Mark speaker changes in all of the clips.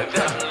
Speaker 1: if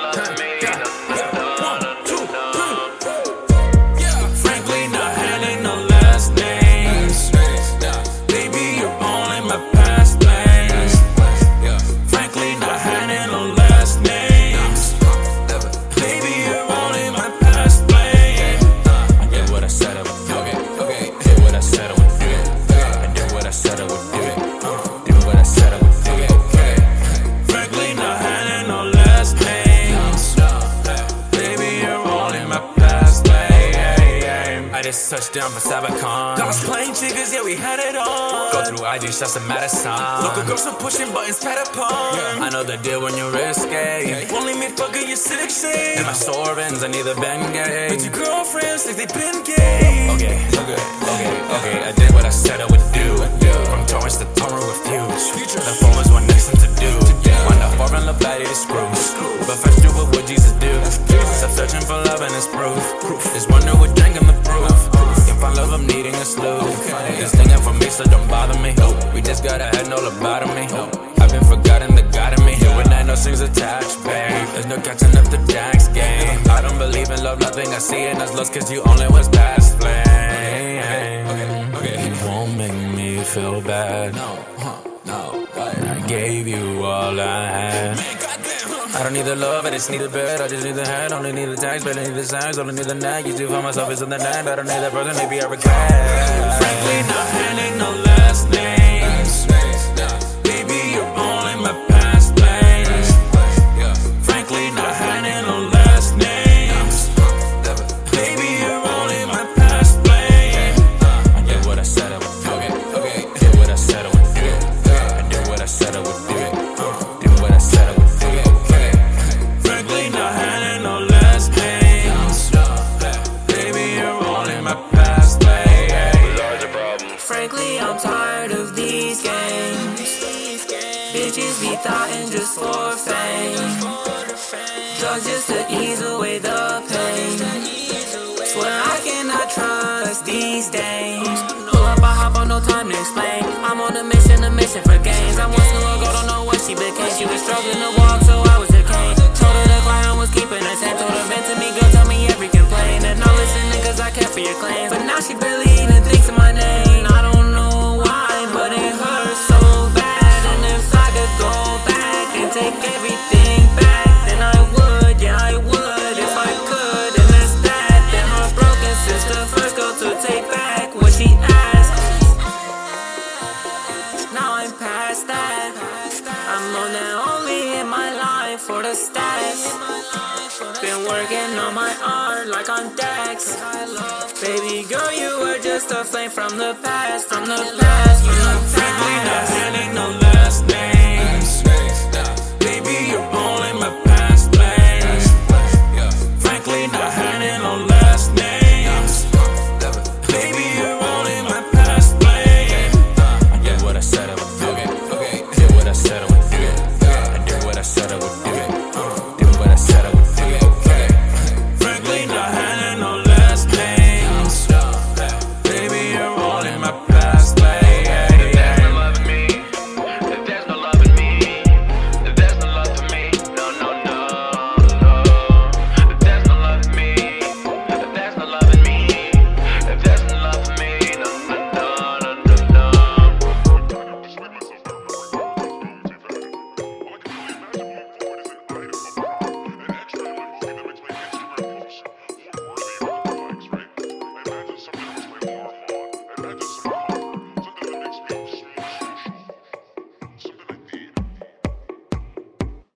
Speaker 2: I just touched down for SABAKON. Dogs playing chickens, yeah, we had it on. Go through IG shots of Madison. Local girls are pushing buttons, Patapon. I know the deal when you're risky. Only me fucking you sexy. And my sore ends, I neither been gay. But your girlfriends think they been gay. Okay, okay, okay, okay. I did what I said I would do. From torrents to Torrent refuse. The phone what do? Stop searching for love and it's proof. Just wonder what drinking the proof. Can find love, I'm needing a slew. This thing ain't for me, so don't bother me. We just got a head, no lobotomy. I've been forgotten, the God in me. When I no strings attached, babe. There's no catching up the Dax game. I don't believe in love, nothing I see in us lost, cause you only was past flame. You won't make me feel bad. No, huh, no, I gave you all I had. I don't need the love, I just need the bed. I just need the hand, only need the tags, but I need the signs, only need the nag. You do for myself is in the name, I don't need that person, maybe I regret. Frankly, not handling no last names.
Speaker 3: Bitches be thotting just for fame. Drugs just to ease away the pain. Swear I cannot trust these days. Pull up, I hop on, no time to explain. I'm on a mission, a mission for gains. I once knew a girl, don't know what she became. She was struggling to walk, so I was a cane. Told her the client was keeping her tame. Told her vent to me, girl, tell me every complaint. And I'm listening cause I care for your claims. But now she barely even thinks of my I'm. I'm on that only in my life for the stats. Been working on my art like on Dax. Baby girl, you were just a flame from the past, from the past. You know,
Speaker 2: Frankly, not handling no last names.